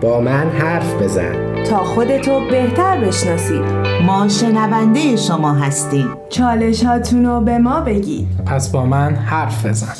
با من حرف بزن. تا خودتو بهتر بشناسید. ما شنونده شما هستیم. چالش هاتونو به ما بگید. پس با من حرف بزن.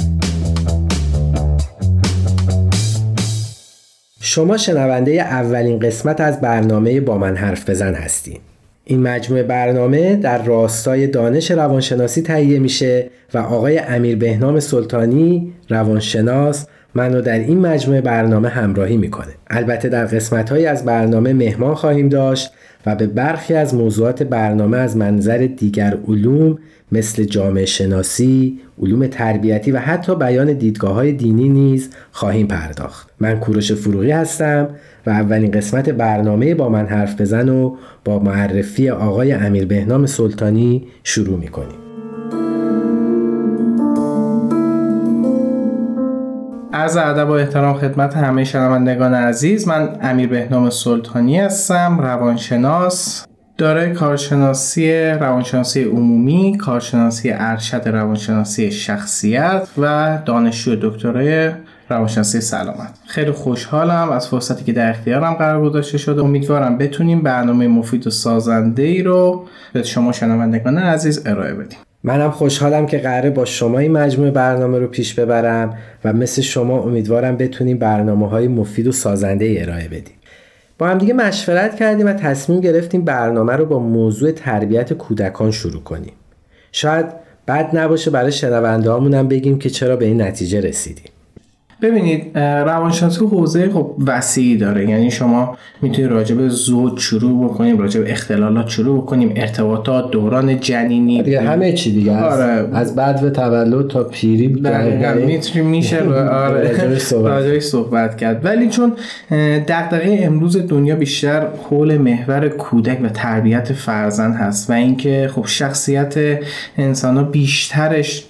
شما شنونده اولین قسمت از برنامه با من حرف بزن هستید این مجموعه برنامه در راستای دانش روانشناسی تهیه میشه و آقای امیر بهنام سلطانی روانشناس منو در این مجموعه برنامه همراهی می‌کنه البته در قسمت های از برنامه مهمان خواهیم داشت و به برخی از موضوعات برنامه از منظر دیگر علوم مثل جامعه شناسی، علوم تربیتی و حتی بیان دیدگاه های دینی نیز خواهیم پرداخت. من کوروش فروغی هستم و اولین قسمت برنامه با من حرف بزن و با معرفی آقای امیر بهنام سلطانی شروع می‌کنیم. از ادب و احترام خدمت همه شنوندگان عزیز من امیر بهنام سلطانی هستم روانشناس داره کارشناسی روانشناسی عمومی کارشناسی ارشد روانشناسی شخصیت و دانشجو دکترای روانشناسی سلامت. خیلی خوشحالم از فرصتی که در اختیارم قرار گذاشته شده. امیدوارم بتونیم برنامه مفید و سازنده ای رو به شما شنوندگان عزیز ارائه بدیم. منم خوشحالم که قراره با شما این مجموعه برنامه رو پیش ببرم و مثل شما امیدوارم بتونیم برنامه های مفید و سازنده ای ارائه بدیم. با هم دیگه مشورت کردیم و تصمیم گرفتیم برنامه رو با موضوع تربیت کودکان شروع کنیم. شاید بد نباشه برای شنونده هم بگیم که چرا به این نتیجه رسیدیم. ببینید روانشناسی حوزه خب وسیعی داره. یعنی شما می‌تونید راجع به زوج شروع بکنیم راجع به اختلالات شروع بکنیم ارتباطات دوران جنینی. دیگه همه چی دیگه آره. از بعد و تولد تا پیری می‌تونیم میشه آره. راجعش صحبت کرد. ولی چون دغدغه امروز دنیا بیشتر حول محور کودک و تربیت فرزند هست و اینکه خب شخصیت انسان ها بیشترش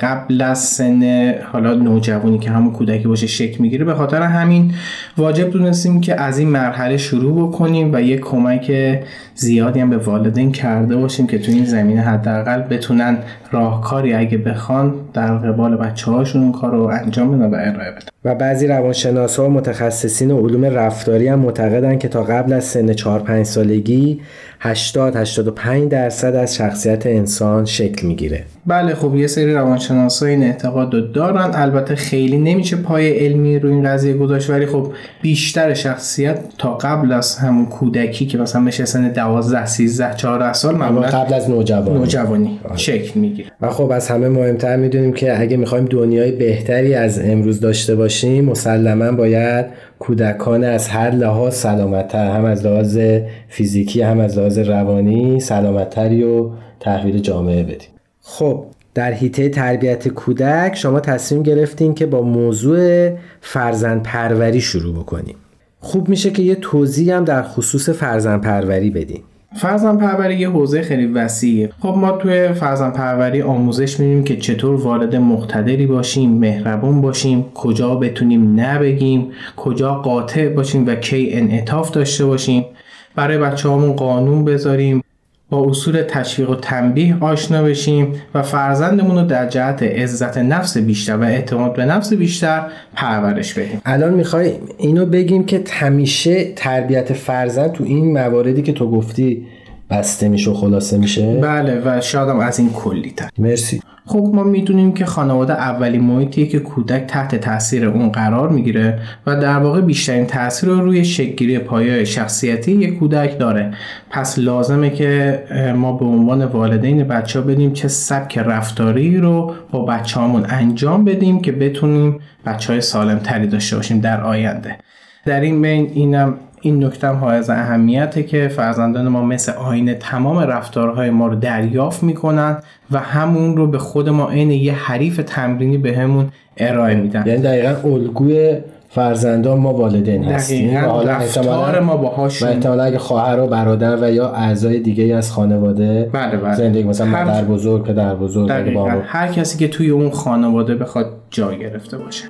قبل از سن حالا نوجوانی که همون کودک کودکی باشه شکل می‌گیره. به خاطر همین واجب دونستیم که از این مرحله شروع بکنیم و یک کمک زیادی هم به والدین کرده باشیم که تو این زمینه حداقل بتونن راهکاری اگه بخوان در قبال بچه هاشون اون کار رو انجام بدن و ارائه بدن. و بعضی روانشناس ها و متخصصین و علوم رفتاری هم معتقدن که تا قبل از سن 4 5 سالگی 80 85 درصد از شخصیت انسان شکل می‌گیره. بله خب یه سری روانشناس این اعتقاد رو دارن. البته خیلی نمیشه پای علمی رو این قضیه گذاشت ولی خب بیشتر شخصیت تا قبل از همون کودکی که مثلا میشه سن 12 13 14 سال معمولا قبل از نوجوانی. نوجوانی. شکل می‌گیره. و خب از همه مهمتر می‌دونیم که اگه می‌خوایم دنیای بهتری از امروز داشته باشیم مسلما باید کودکان از هر لحاظ سلامتتر هم از لحاظ فیزیکی هم از لحاظ روانی سلامتتری و تحویل جامعه بدیم. خب در حیطه تربیت کودک شما تصمیم گرفتین که با موضوع فرزند پروری شروع بکنیم. خوب میشه که یه توضیح هم در خصوص فرزند پروری بدیم فرزن پروری یه حوزه خیلی وسیعه. خب ما توی فرزن پروری آموزش میدیم که چطور والد مقتدری باشیم مهربون باشیم کجا بتونیم نبگیم کجا قاطع باشیم و کی انعطاف داشته باشیم. برای بچه قانون بذاریم. با اصول تشویق و تنبیه آشنا بشیم و فرزندمون رو در جهت عزت نفس بیشتر و اعتماد به نفس بیشتر پرورش بدیم. الان می‌خوای اینو بگیم که تمیشه تربیت فرزند تو این مواردی که تو گفتی بسته میشه و خلاصه میشه؟ بله و شادم از این کلی تر. مرسی. خب ما می‌دونیم که خانواده اولی محیطیه که کودک تحت تاثیر اون قرار می‌گیره و در واقع بیشترین تاثیر رو روی شکلگیری پایه شخصیتی یک کودک داره. پس لازمه که ما به عنوان والدین بچه ها بدیم چه سبک رفتاری رو با بچه هامون انجام بدیم که بتونیم بچه های سالم تری داشته باشیم در آینده. در این بین اینم این نکته هم از اهمیته که فرزندان ما مثل آینه تمام رفتارهای ما رو دریافت می‌کنن و همون رو به خود ما عین یه حریف تمرینی بهمون به ارائه میدن. یعنی دقیقا الگوی فرزندان ما والدین هستیم. رفتار ما باهاشون. و احتمالا اگه خواهر و برادر و یا اعضای دیگه از خانواده بله بله. زندگی مثلا هر... مادر بزرگ پدر بزرگ هر کسی که توی اون خانواده بخواد جای گرفته باشه.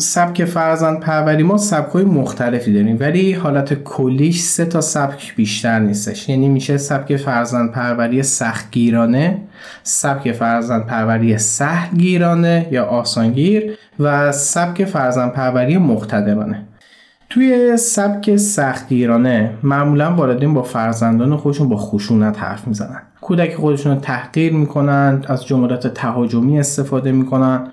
سبک فرزند پروری ما سبک های مختلفی داریم ولی حالت کلیش سه تا سبک بیشتر نیستش. یعنی میشه سبک فرزند پروری سختگیرانه سبک فرزند پروری سهلگیرانه یا آسانگیر و سبک فرزند پروری مقتدرانه. توی سبک سختگیرانه معمولا والدین با فرزندان خودشون با خشونت حرف می‌زنن. کودک خودشون رو تحقیر می‌کنن از جملات تهاجمی استفاده می‌کنن.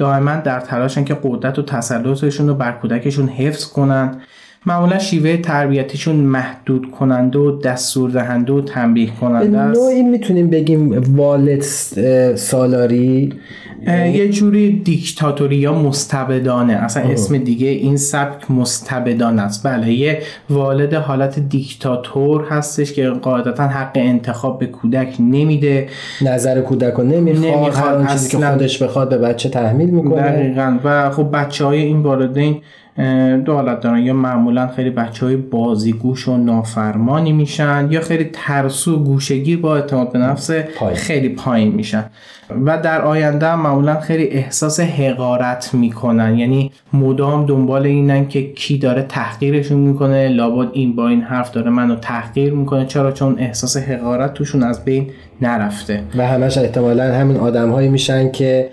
دائما در تلاشن که قدرت و تسلطشون رو بر کودکشون حفظ کنن. معمولا شیوه تربیتیشون محدود کننده و دستور دهنده و تنبیه کننده است. نوعی می‌تونیم بگیم والد سالاری. یه جوری دیکتاتوری یا مستبدانه. اصلا اسم دیگه این سبک مستبدان است. بله یه والد حالت دیکتاتور هستش که قاعدتا حق انتخاب به کودک نمیده. نظر کودک رو نمی‌خواد نمی‌خواد، هر چیزی که. خودش بخواد به بچه تحمیل می‌کنه. دقیقا. و خب بچه های این والدین دو حالت دارن. یا معمولا خیلی بچه های بازیگوش و نافرمانی میشن یا خیلی ترسو و گوشگیر با اعتماد به نفس. خیلی پایین میشن. و در آینده هم معمولا خیلی احساس حقارت می‌کنن. یعنی مدام دنبال اینن که کی داره تحقیرشون می‌کنه. لابد این با این حرف داره منو تحقیر می‌کنه. چرا؟ چون احساس حقارت توشون از بین نرفته. و همش احتمالا همین آدم هایی میشن که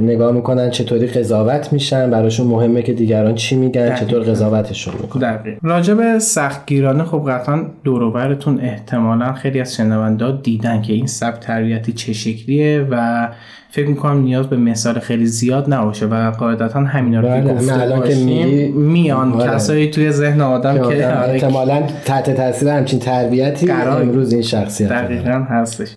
نگاه می‌کنن چطوری قضاوت میشن براشون مهمه که دیگران چی میگن چطور قضاوتشون می‌کنن دقیق راجع به سختگیرانه خب قطعا دوروبرتون احتمالا خیلی از شنونده دیدن که این سبک تربیتی چه شکلیه و فکر می‌کنم نیاز به مثال خیلی زیاد نباشه و قاعدتا همینا رو که بله، گفته الان که میگی- میان بله. کسایی توی ذهن آدم که آدم آره، احتمالا تحت تاثیر همچین تربیتی قرار- امروز این شخصیت. دقیقا هستش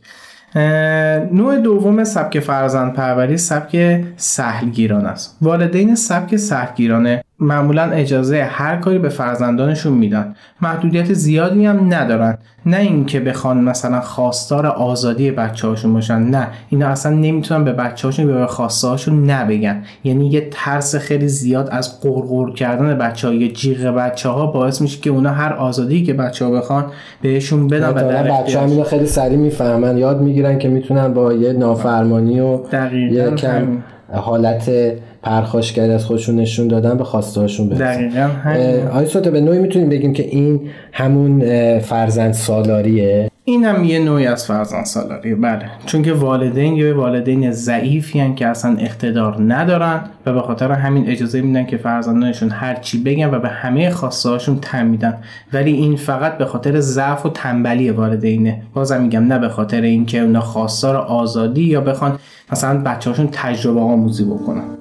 نوع دوم سبک فرزند پروری سبک سهلگیران است. والدین سبک سهلگیرانه معمولا اجازه هر کاری به فرزندانشون میدن. محدودیت زیادی هم ندارن. نه اینکه بخوان مثلا خواستار آزادی بچه هاشون باشن. نه. اینا اصلا نمی‌تونن به بچه هاشون به خواسته هاشون نبگن. یعنی یه ترس خیلی زیاد از قرقر کردن بچه ها یا جیغ بچه ها باعث میشه که اونا هر آزادی که بچه ها بخوان بهشون بدن و در بچه اینو خیلی سریع می‌فهمن. یاد می‌گیرن که می‌تونن با یه نافرمانی و دقیقاً یه کم. حالت پرخاشگری از خودشون نشون دادن به خواسته هاشون برسن دقیقا سوته به نوعی می‌تونیم بگیم که این همون فرزند سالاریه؟ این هم یه نوعی از فرزند سالاریه بله. چون که والدین یه والدین ضعیفی که اصلا اقتدار ندارن و به خاطر همین اجازه میدن که فرزندانشون هر چی بگن و به همه خواسته هاشون تن میدن. ولی این فقط به خاطر ضعف و تنبلی والدینه. بازم میگم نه به خاطر اینکه اونا خواستار آزادی یا بخوان مثلا بچه هاشون تجربه آموزی بکنن.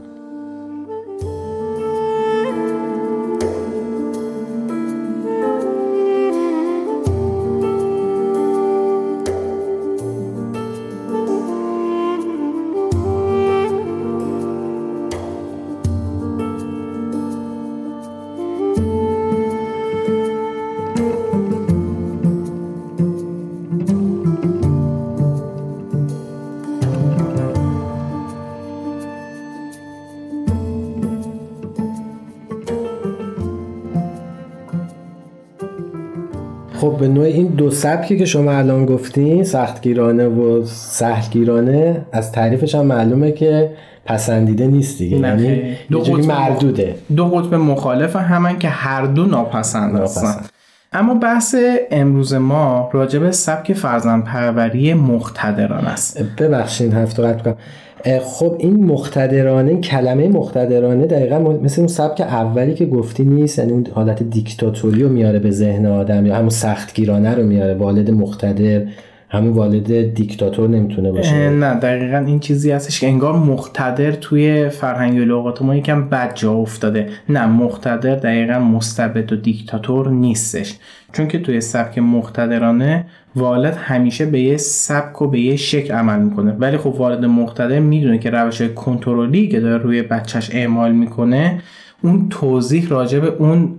به نوع این دو سبکی که شما الان گفتین سختگیرانه و سهلگیرانه از تعریفش هم معلومه که پسندیده نیست دیگه. یعنی جوری قطب مردوده. دو قطب مخالف همن که هر دو ناپسند هستن. اما بحث امروز ما راجع به سبک فرزند پروری مقتدران است. ببخشید هفته قطع کنم خب این مقتدرانه کلمه مقتدرانه دقیقا مثل اون سبک اولی که گفتی نیست یعنی اون حالت دیکتاتوری رو میاره به ذهن آدم یا همون سختگیرانه رو میاره والد مقتدر. همون والد دیکتاتور نمی‌تونه باشه؟ نه دقیقا این چیزی هستش که انگار مقتدر توی فرهنگ لغات ما یکم بد جا افتاده. نه مقتدر دقیقا مستبد و دیکتاتور نیستش. چون که توی سبک مقتدرانه والد همیشه به یه سبک و به یه شکل عمل می‌کنه. ولی خب والد مقتدر می‌دونه که روش کنترلی که داره روی بچهش اعمال می‌کنه اون توضیح راجع به اون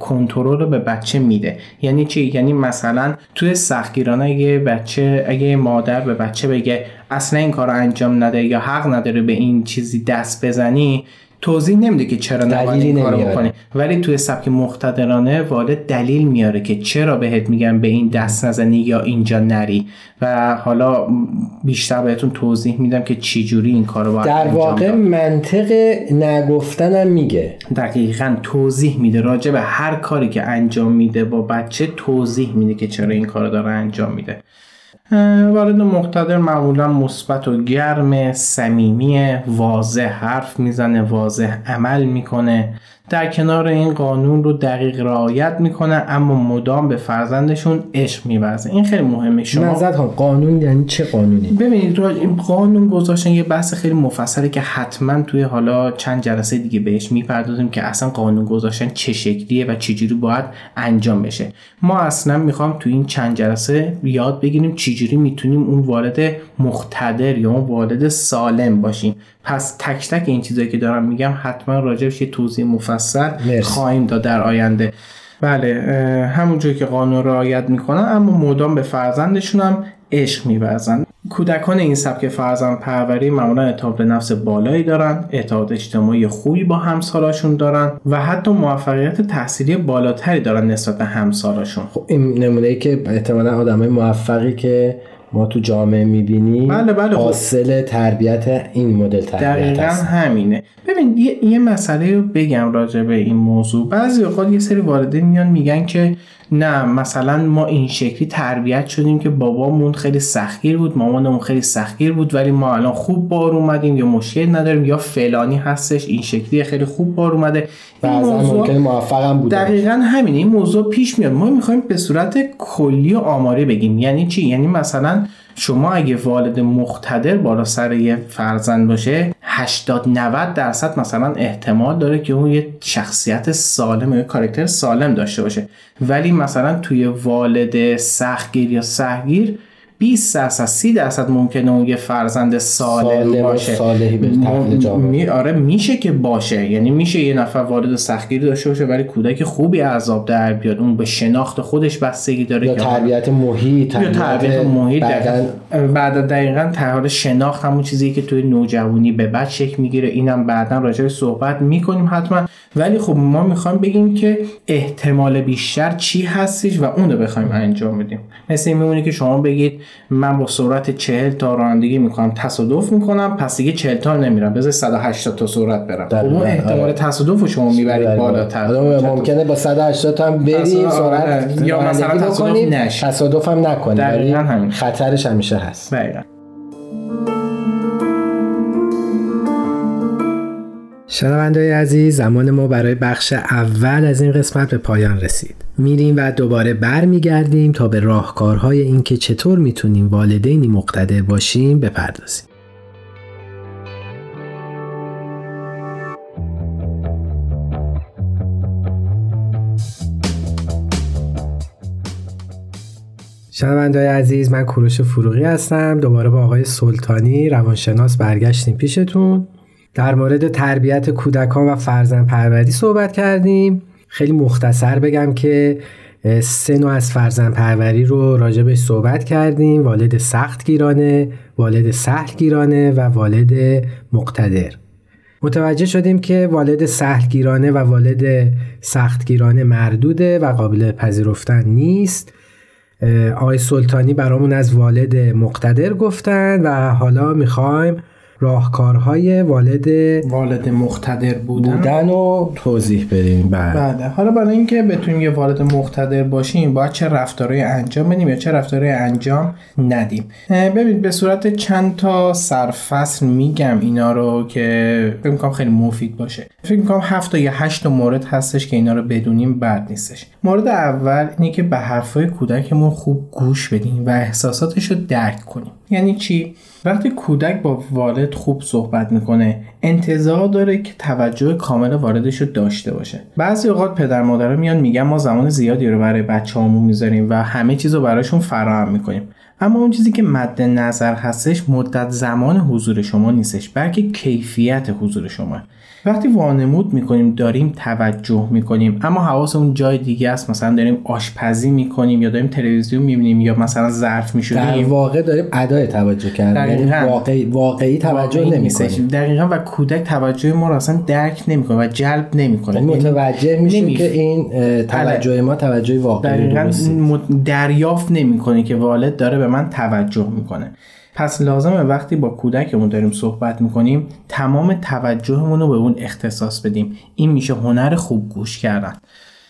کنترل رو به بچه میده. یعنی چی؟ یعنی مثلا توی سختگیرانه اگه بچه اگه مادر به بچه بگه اصلا این کار رو انجام نده یا حق نداره به این چیزی دست بزنی توضیح نمیده که چرا نباید این کارو. بکنی. ولی توی سبک مقتدرانه والد دلیل میاره که چرا بهت میگن به این دست نزنی یا اینجا نری. و حالا بیشتر بهتون توضیح میدم که چی جوری این کارو باید در واقع. منطق نگفتنم میگه. دقیقا توضیح میده. راجع به هر کاری که انجام میده با بچه توضیح میده که چرا این کار داره انجام میده. اه، والد مقتدر معمولا مثبت و گرم صمیمی واضح حرف می‌زنه واضح عمل می‌کنه. در کنار این قانون رو دقیق رعایت می‌کنه اما مدام به فرزندشون عشق میورزه. این خیلی مهمه. شما نظرت ها قانون یعنی چه قانونی؟ ببینید این قانون گذاشتن یه بحث خیلی مفصله که حتما توی حالا چند جلسه دیگه بهش می‌پردازیم که اصلا قانون گذاشتن چه شکلیه و چجوری باید انجام بشه. ما اصلا می‌خوام توی این چند جلسه یاد بگیریم چجوری می‌تونیم اون والد مقتدر یا اون والد سالم باشیم. پس تک تک این چیزایی که دارم میگم حتما راجبش یه توضیح مفصل مرسی. خواهیم داد در آینده. بله اه، همونجور که قانون رعایت می‌کنن اما مدام به فرزندشون هم عشق میورزن. کودکان این سبک فرزند پروری معمولا اعتماد به نفس بالایی دارن اعتماد اجتماعی خوبی با همسالاشون دارن و حتی موفقیت تحصیلی بالاتری دارن نسبت به همسالاشون خب این نمونه ای که احتمالا آدم موفقی که ما تو جامعه می‌بینیم بله، بله، خب. حاصل تربیت این مدل تربیت دقیقا هست همینه. ببین یه, یه مسئله رو بگم راجع به این موضوع. بعضی اوقات یه سری والدین میان میگن که نه مثلا ما این شکلی تربیت شدیم که بابامون خیلی سختگیر بود مامانمون خیلی سختگیر بود ولی ما الان خوب بار اومدیم یا مشکل نداریم یا فلانی هستش این شکلی خیلی خوب بار اومده. این بعضا موضوع- ممکنه موفق هم بوده دقیقا همینه این موضوع پیش میاد. ما می‌خوایم به صورت کلی و آماری بگیم. یعنی چی؟ یعنی مثلا شما اگه والد مقتدر بالا سر یه فرزند باشه 80 90 درصد مثلا احتمال داره که اون یه شخصیت سالم یا کاراکتر سالم داشته باشه. ولی مثلا توی والد سختگیر یا سهگیر 20 درصد 30 درصد ممکنه اون یه فرزند سالم, باشه. صالحی. می آره میشه که باشه. یعنی میشه یه نفر وارد سختگیری داشته باشه ولی کودک خوبی عذاب در بیاد. اون به شناخت خودش بستگی داره یا تربیت محیط یا تربیت محیط. بعد دقیقا تحول شناخت همون چیزی که توی نوجوانی به بعد شکل می‌گیره. اینم بعدا راجعش صحبت می‌کنیم حتما. ولی خب ما می‌خوایم بگیم که احتمال بیشتر چی هستش و اون رو بخوایم انجام بدیم. مثل این میمونه که شما بگید من با سرعت 40 تا رانندگی می‌کنم تصادف می‌کنم پس دیگه 40 تا نمیرم بذار 180 تا سرعت برم خب اون احتمال آره. تصادف رو شما می‌برید بالاتر آدم ممکنه با 180 تا هم بری تصادف- سرعت آره. یا مثلا تصادف نشی. تصادف هم نکنی ولی دقیقاً همین. خطرش همیشه هست دقیقاً. شنوندای عزیز زمان ما برای بخش اول از این قسمت به پایان رسید میریم و دوباره برمیگردیم تا به راهکارهای اینکه چطور می‌تونیم والدینی مقتدر باشیم بپردازیم. شنوندای عزیز من کوروش فروغی هستم. دوباره با آقای سلطانی روانشناس برگشتیم پیشتون. در مورد تربیت کودکان و فرزند پروری صحبت کردیم. خیلی مختصر بگم که سه نوع از فرزند پروری رو راجبش صحبت کردیم. والد سخت گیرانه والد سهل گیرانه و والد مقتدر. متوجه شدیم که والد سهلگیرانه و والد سختگیرانه مردوده و قابل پذیرفتن نیست. آقای سلطانی برامون از والد مقتدر گفتن و حالا می‌خوایم راهکارهای والد والد مقتدر بودن. بودن رو توضیح بدیم. بعد بله. حالا برای اینکه بتونیم یه والد مقتدر باشیم باید چه رفتارهایی انجام بدیم یا چه رفتارهایی انجام ندیم. ببینید به صورت چند تا سرفصل میگم اینا رو که فکر می‌کنم خیلی مفید باشه. فکر می‌کنم هفت تا یا هشت مورد هستش که اینا رو بدونیم بد نیستش. مورد اول اینه که به حرفای کودکمون خوب گوش بدیم و احساساتش رو درک کنیم. یعنی چی؟ وقتی کودک با والد خوب صحبت می‌کنه انتظار داره که توجه کامل والدش رو داشته باشه. بعضی اوقات پدر مادرها میان میگن ما زمان زیادی رو برای بچه‌هامون می‌ذاریم و همه چیز رو براشون فراهم می‌کنیم. اما اون چیزی که مد نظر هستش مدت زمان حضور شما نیستش بلکه کیفیت حضور شما. وقتی وانمود می‌کنیم داریم توجه می‌کنیم اما حواسمون جای دیگه است. مثلا داریم آشپزی می‌کنیم یا داریم تلویزیون می‌بینیم یا مثلا ظرف در میشوریم واقع داریم ادای توجه کردن یعنی. واقعی, واقعی توجه واقعی نمی‌کنیم. دقیقا و کودک توجه ما رو اصلا درک نمی‌کنه و جلب نمی‌کنه. یعنی متوجه میشیم که این توجه ما توجه واقعی دقیقا دریافت نمی‌کنه که والد داره به من توجه می‌کنه. پس لازمه وقتی با کودکمون داریم صحبت می‌کنیم تمام توجهمون رو به اون اختصاص بدیم. این میشه هنر خوب گوش کردن.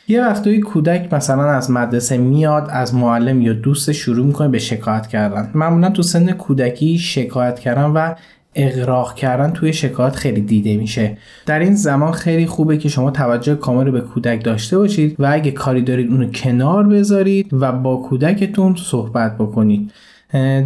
یه وقتایی کودک مثلا از مدرسه میاد از معلم یا دوست شروع می‌کنه به شکایت کردن. معمولا تو سن کودکی شکایت کردن و اغراق کردن توی شکایت خیلی دیده میشه. در این زمان خیلی خوبه که شما توجه کامل رو به کودک داشته باشید و اگه کاری دارید اونو کنار بذارید و با کودکتون صحبت بکنید.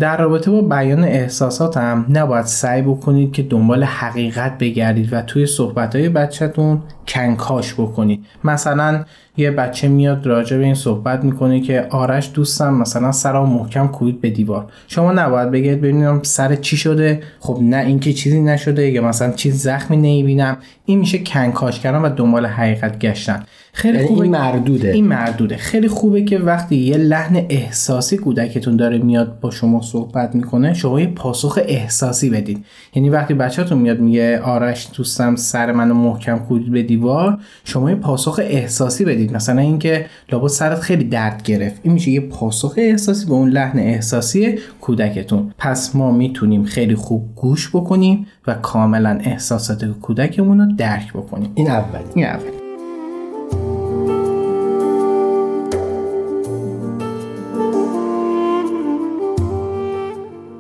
در رابطه با بیان احساسات هم نباید سعی بکنید که دنبال حقیقت بگردید و توی صحبت بچهتون کنکاش بکنید مثلا یه بچه میاد راجع به این صحبت می‌کنه که آرش دوستم مثلا سرم محکم کوبید به دیوار. شما نباید بگید ببینم سر چی شده. خب نه اینکه چیزی نشده یا مثلا چیز زخمی نمی‌بینم. این میشه کنکاش کردن و دنبال حقیقت گشتن. خیلی یعنی خوبه این مردوده. این مردوده. خیلی خوبه که وقتی یه لحن احساسی کودکتون داره میاد با شما صحبت می‌کنه شما یه پاسخ احساسی بدید یعنی وقتی بچهتون میاد میگه آرش دوستم سر منو محکم کوبید به دیوار شما یه پاسخ احساسی بدید. مثلا اینکه لابد سرت خیلی درد گرفت. این میشه یه پاسخ احساسی به اون لحن احساسی کودکتون. پس ما می‌تونیم خیلی خوب گوش بکنیم و کاملا احساسات کودکمون رو درک بکنیم. این اولی. این اول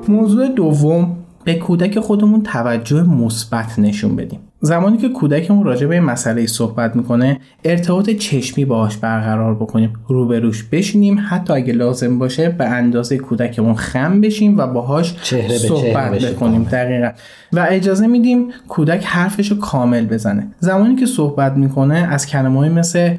موضوع دوم به کودک خودمون توجه مثبت نشون بدیم. زمانی که کودکمون راجع به یه مسئله صحبت می‌کنه ارتباط چشمی باهاش برقرار بکنیم روبروش بشینیم حتی اگه لازم باشه به اندازه کودکمون خم بشیم و باهاش چهره به چهره صحبت بشه بکنیم دقیقا. و اجازه میدیم کودک حرفش رو کامل بزنه. زمانی که صحبت می‌کنه از کلمه‌ای مثل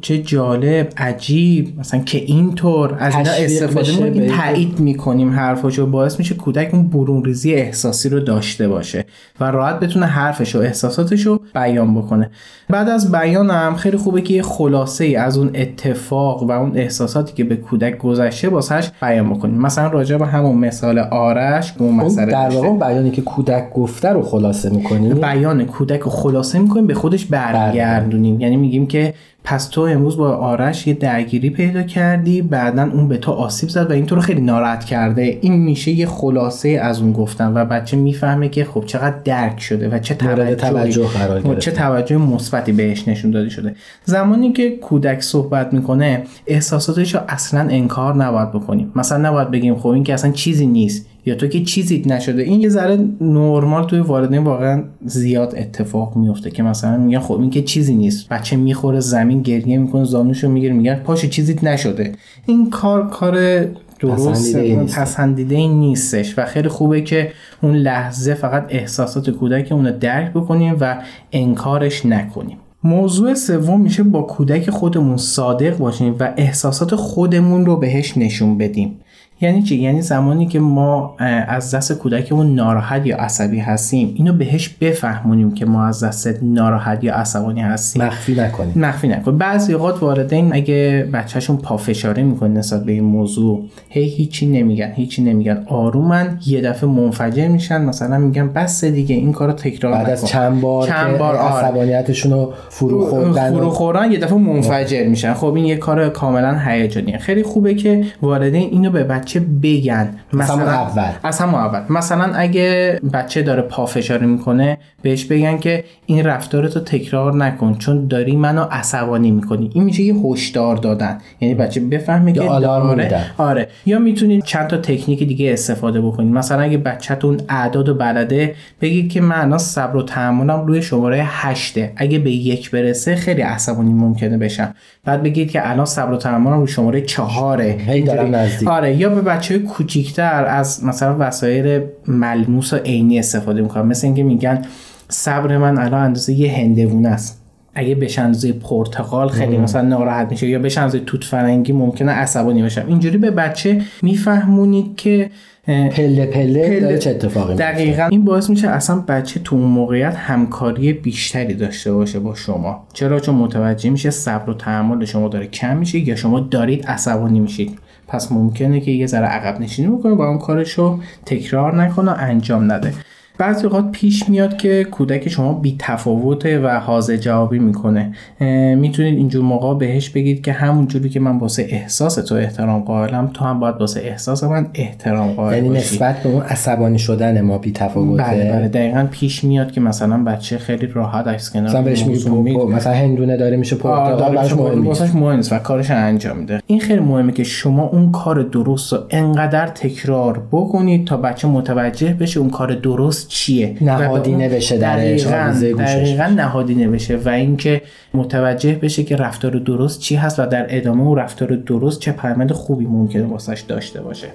چه جالب عجیب. مثلا که اینطور از اینا استفاده می‌کنیم به- تایید می‌کنیم حرفاشو باعث میشه کودک اون برون ریزی احساسی رو داشته باشه و راحت بتونه حرفش و احساساتش رو بیان بکنه. بعد از بیان هم خیلی خوبه که یه خلاصه ای از اون اتفاق و اون احساساتی که به کودک گذشته واسش بیان بکنیم. مثلا راجع به همون مثال آرش اون اون مسئله در. واقع بیانی که کودک گفته رو خلاصه می‌کنیم بیان کودک رو خلاصه می‌کنیم به خودش برگردونیم یعنی میگیم که پس تو امروز با آرش یه درگیری پیدا کردی بعدا اون به تو آسیب زد و این تو رو خیلی ناراحت کرده. این میشه یه خلاصه از اون گفتن و بچه می‌فهمه که خب چقدر درک شده و چه توجه گرفته. چه توجه مثبتی بهش نشون داده شده. زمانی که کودک صحبت می‌کنه احساساتش رو اصلا انکار نباید بکنیم. مثلا نباید بگیم خب این که اصلا چیزی نیست. یا تو که چیزی نشده. این یه ذره نرمال توی والدین واقعا زیاد اتفاق میفته که مثلا میگن خب این که چیزی نیست. بچه می‌خوره زمین گریه می‌کنه زانوشو می‌گیره میگن پاشو چیزی نشده. این کار کار درست پسندیده ای نیستش و خیلی خوبه که اون لحظه فقط احساسات کودک اون رو درک بکنیم و انکارش نکنیم. موضوع سوم میشه با کودک خودمون صادق باشیم و احساسات خودمون رو بهش نشون بدیم. یعنی چی؟ یعنی زمانی که ما از دست کودکمون ناراحت یا عصبی هستیم اینو بهش بفهمونیم که ما از دست ناراحت یا عصبانی هستیم. مخفی نکنیم. مخفی نکن. بعضی اوقات والدین اگه بچهشون پافشاری می‌کنه نسبت به این موضوع هی هیچی نمیگن هیچی نمیگن. آرومن یه دفعه منفجر میشن مثلا میگن بس دیگه این کارو تکرار بعد نکن. از چند بار چند بار آره. عصبانیتشون رو فرو خوردن فرو خوردن یه دفعه منفجر میشن. خب این یه کار کاملا هیجانیه. خیلی خوبه که والدین اینو به بچه بگن. همون اول. از همون اول. مثلا اگه بچه داره پافشاری می‌کنه بهش بگن که این رفتارتو تکرار نکن چون داری منو عصبانی می‌کنی. این میشه یه هشدار دادن. یعنی بچه بفهمه که آلارم میدن. آره. یا می‌تونید چند تا تکنیک دیگه استفاده بکنید مثلا اگه بچهتون اعداد و بلده بگید که من الان صبر و تحملم روی شماره هشته. اگه به یک برسه خیلی عصبانی ممکنه بشم. بعد بگید که الان صبر و تحملم روی شماره چهاره. هی دارم اینجوری. نزدیک. آره. یا به بچه کوچیکتر از مثلا وسایل ملموس و عینی استفاده می‌کنم مثل اینکه میگن صبر من الان اندازه یه هندوونه است. اگه بهش اندازه پرتقال خیلی مثلا ناراحت میشه یا بهش اندازه توت فرنگی ممکنه عصبانی بشم اینجوری به بچه میفهمونید که پله پله, داره چه اتفاقی. دقیقا. این باعث میشه اصلا بچه تو اون موقعیت همکاری بیشتری داشته باشه با شما. چرا؟ چون متوجه میشه صبر و تحمل شما داره کم میشه یا شما دارید عصبانی میشید. پس ممکنه که یه ذره عقب نشینی بکنه و اون کارشو تکرار نکنه و انجام نده. بعضی اوقات پیش میاد که کودک شما بی تفاوته و حاضر جوابی می‌کنه. می‌تونید اینجور موقع بهش بگید که همون جوری که من واسه احساس تو احترام قائلم تو هم باید واسه احساس من احترام قائل یعنی نسبت به اون عصبانی شدن ما بی تفاوته بله بله. دقیقا پیش میاد که مثلا بچه خیلی راحت عکس کنار مثلا بهش مثلا هندونه داره میشه آره، پرتقال داره براش مهم نیست. واسش مهم نیست و کارش انجام میده. این خیلی مهمه که شما اون کار درست رو انقدر تکرار بکنید تا بچه متوجه بشه اون کار درست چیه نهادینه بشه درش، دقیقاً دقیقاً نهادینه بشه و اینکه متوجه بشه که رفتار درست چی هست و در ادامه اون رفتار درست چه پیامد خوبی ممکنه واسش داشته باشه.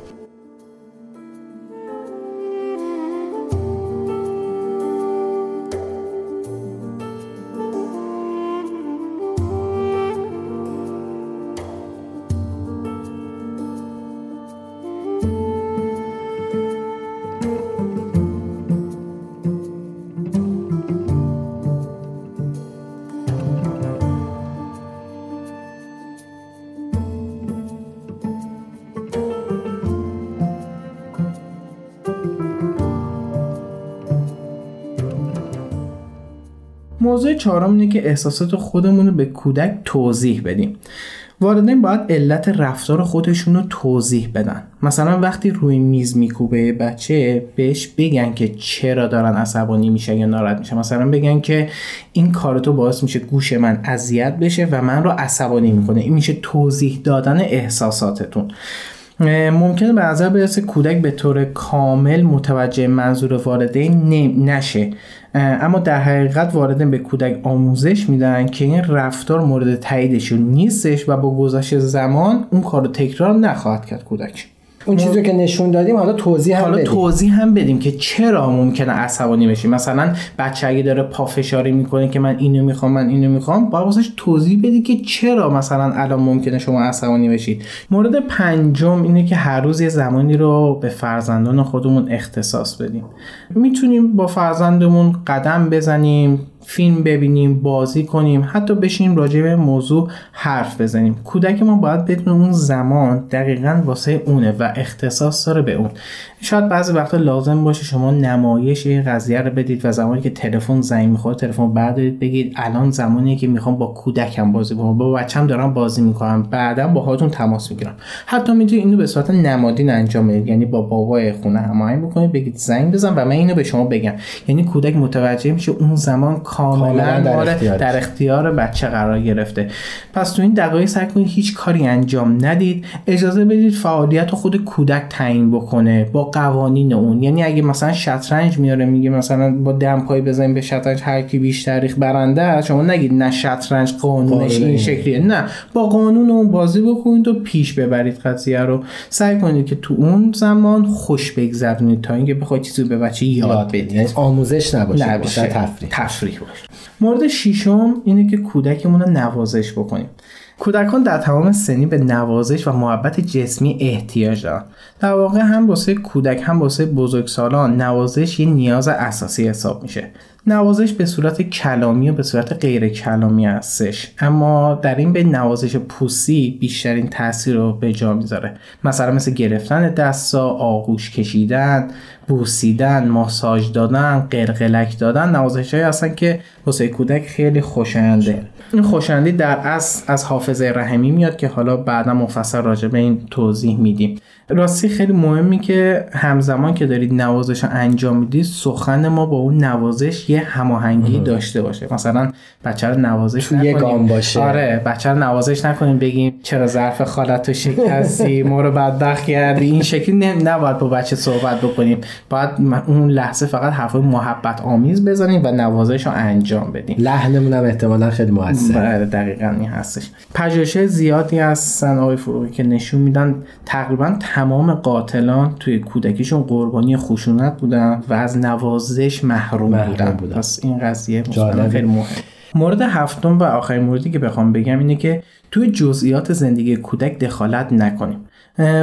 موضوع چهارم اینه که احساسات خودمون رو به کودک توضیح بدیم. والدین باید علت رفتار خودشون رو توضیح بدن. مثلا وقتی روی میز میکوبه بچه بهش بگن که چرا دارن عصبانی میشه یا ناراحت میشه مثلا بگن که این کار تو باعث میشه گوش من اذیت بشه و من رو عصبانی می‌کنه. این میشه توضیح دادن احساساتتون. ممکنه به نظر برسه کودک به طور کامل متوجه منظور والدین نشه. اما در حقیقت والدین به کودک آموزش میدن که این رفتار مورد تاییدشون نیستش و با گذشت زمان اون کار رو تکرار نخواهد کرد کودک. اون چیزی که نشون دادیم حالا توضیح هم حالا بدیم. توضیح هم بدیم که چرا ممکنه عصبانی بشی مثلا بچه اگه داره پافشاری می‌کنه که من اینو می‌خوام من اینو می‌خوام باید واسش توضیح بدی که چرا مثلا الان ممکنه شما عصبانی بشید. مورد پنجم اینه که هر روز یه زمانی رو به فرزندان خودمون اختصاص بدیم. می‌تونیم با فرزندمون قدم بزنیم فیلم ببینیم بازی کنیم حتی بشینیم راجع به موضوع حرف بزنیم. کودک ما باید بدون اون زمان دقیقا واسه اونه و اختصاص داره به اون. شاید بعضی وقتا لازم باشه شما نمایش این قضیه رو بدید و زمانی که تلفن زنگ می‌خوره تلفن بردارید بگید الان زمانیه که می‌خوام با کودکم بازی کنم. با بچم دارم بازی می‌کنم. بعدا باهاتون تماس می‌گیرم. حتی می‌تونید اینو به صورت نمادین انجام بدید. یعنی با بابای خونه هماهنگ بکنید بگید زنگ بزن و من اینو به شما بگم. یعنی کودک متوجه میشه اون زمان کاملا در در, اختیارش. در اختیار بچه قرار گرفته. پس تو این دقایق سعی کنید هیچ کاری انجام ندید. اجازه بدید فعالیت خود کودک تعیین بکنه با قوانین اون. یعنی اگه مثلا شطرنج میاره میگه مثلا با دمپایی بزنیم به شطرنج هر کی بیشتر ریخ برنده است شما نگید نه شطرنج قانونش قانون این. شکلیه. نه با قانون اون بازی بکنید و پیش ببرید قضیه رو. سعی کنید که تو اون زمان خوش بگذرونید تا اینکه بخواید چیزی به بچه یاد, یاد بدید. یعنی آموزش نباشه نه بیشتر باشه. تفریح. تفریح. باشه. مورد ششم اینه که کودکمون رو نوازش بکنیم. کودکان در تمام سنی به نوازش و محبت جسمی احتیاج دارن. در واقع هم واسه کودک هم واسه بزرگسالان نوازش یه نیاز اساسی حساب میشه. نوازش به صورت کلامی و به صورت غیر کلامی هستش. اما در این به نوازش پوستی بیشترین تاثیر رو به جا می‌ذاره. مثلا مثل گرفتن دستا آغوش کشیدن بوسیدن ماساژ دادن قلقلک دادن نوازش های هستن که واسه کودک خیلی خوشاینده. این خوشایندی در اصل از حافظه رحمی میاد که حالا بعدا مفصل راجع به این توضیح میدیم. راستی خیلی مهمی که همزمان که دارید نوازش رو انجام می‌دید سخن ما با اون نوازش یه هماهنگی داشته باشه. مثلا بچه رو نوازش تو یه نکنیم. گام باشه. آره بچه رو نوازش نکنیم بگیم چرا ظرف خالت تو شکستی ما رو بدبخت کردی. این شکلی نه- نباید با بچه صحبت بکنیم. باید اون لحظه فقط حرفای محبت آمیز بزنیم و نوازش رو انجام بدیم. لحنمون هم احتمالا خیلی موثر بله دقیقا این هستش. پژوهش زیادی هستن آقای فروغی که نشون میدن تقریبا تمام قاتلان توی کودکیشون قربانی خشونت بودن و از نوازش محروم, محروم بودن. بودن. پس این قضیه خیلی مهم مورد هفتم و آخرین موردی که بخوام بگم اینه که توی جزئیات زندگی کودک دخالت نکنیم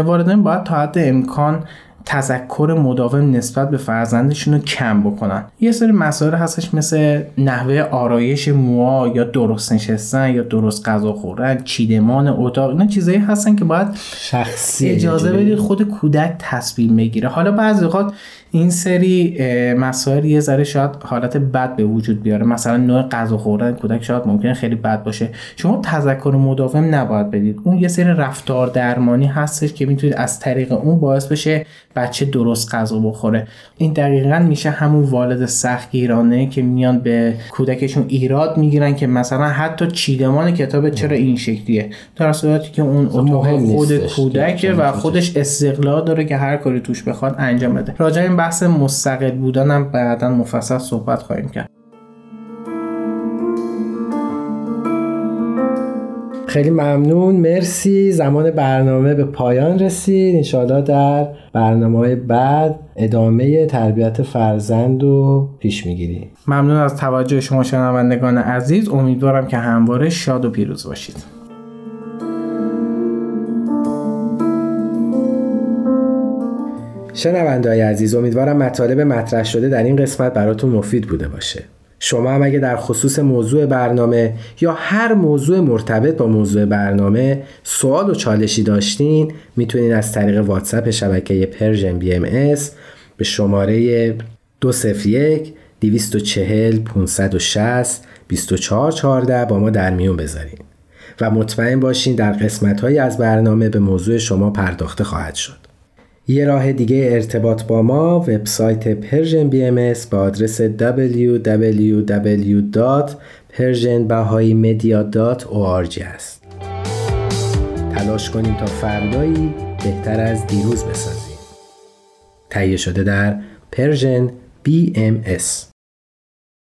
والدین باید تا حد امکان تذکر مداوم نسبت به فرزندشون رو کم بکنن. یه سری مسائل هستش مثل نحوه آرایش موها یا درست نشستن یا درست غذا خوردن چیدمان اتاق اینا چیزایی هستن که باید شخصی اجازه بدید خود کودک تصمیم بگیره. حالا بعضی اوقات این سری مسائل یه ذره شاید حالت بد به وجود بیاره. مثلا نوع غذا خوردن کودک شاید ممکنه خیلی بد باشه. شما تذکر مداوم نباید بدید. اون یه سری رفتار درمانی هستش که می‌تونید از طریق اون باعث بشه بچه درست غذا بخوره. این دقیقا میشه همون والد سختگیرانه که میان به کودکشون ایراد می‌گیرن که مثلا حتی چیدمان کتاب چرا این شکلیه. در صورتی که اون اتاق خود کودکه و خودش استقلال داره که هر کاری توش بخواد انجام بده. راجع بحث مستقل بودن هم بعدا مفصل صحبت خواهیم کرد. خیلی ممنون. مرسی. زمان برنامه به پایان رسید. انشاءالله در برنامه های بعد ادامه تربیت فرزند رو پیش می‌گیریم. ممنون از توجه شما شنوندگان عزیز. امیدوارم که همواره شاد و پیروز باشید. شنونده‌های عزیز امیدوارم مطالب مطرح شده در این قسمت براتون مفید بوده باشه شما هم اگه در خصوص موضوع برنامه یا هر موضوع مرتبط با موضوع برنامه سوال و چالشی داشتین می‌تونین از طریق واتساپ شبکه Persian BMS به شماره 201 240 560 2414 با ما در میون بذارین و مطمئن باشین در قسمت از برنامه به موضوع شما پرداخته خواهد شد. یه راه دیگه ارتباط با ما وبسایت Persian BMS با آدرس www.persianbahaimedia.org است. تلاش کنیم تا فردایی بهتر از دیروز بسازیم. تهیه شده در Persian BMS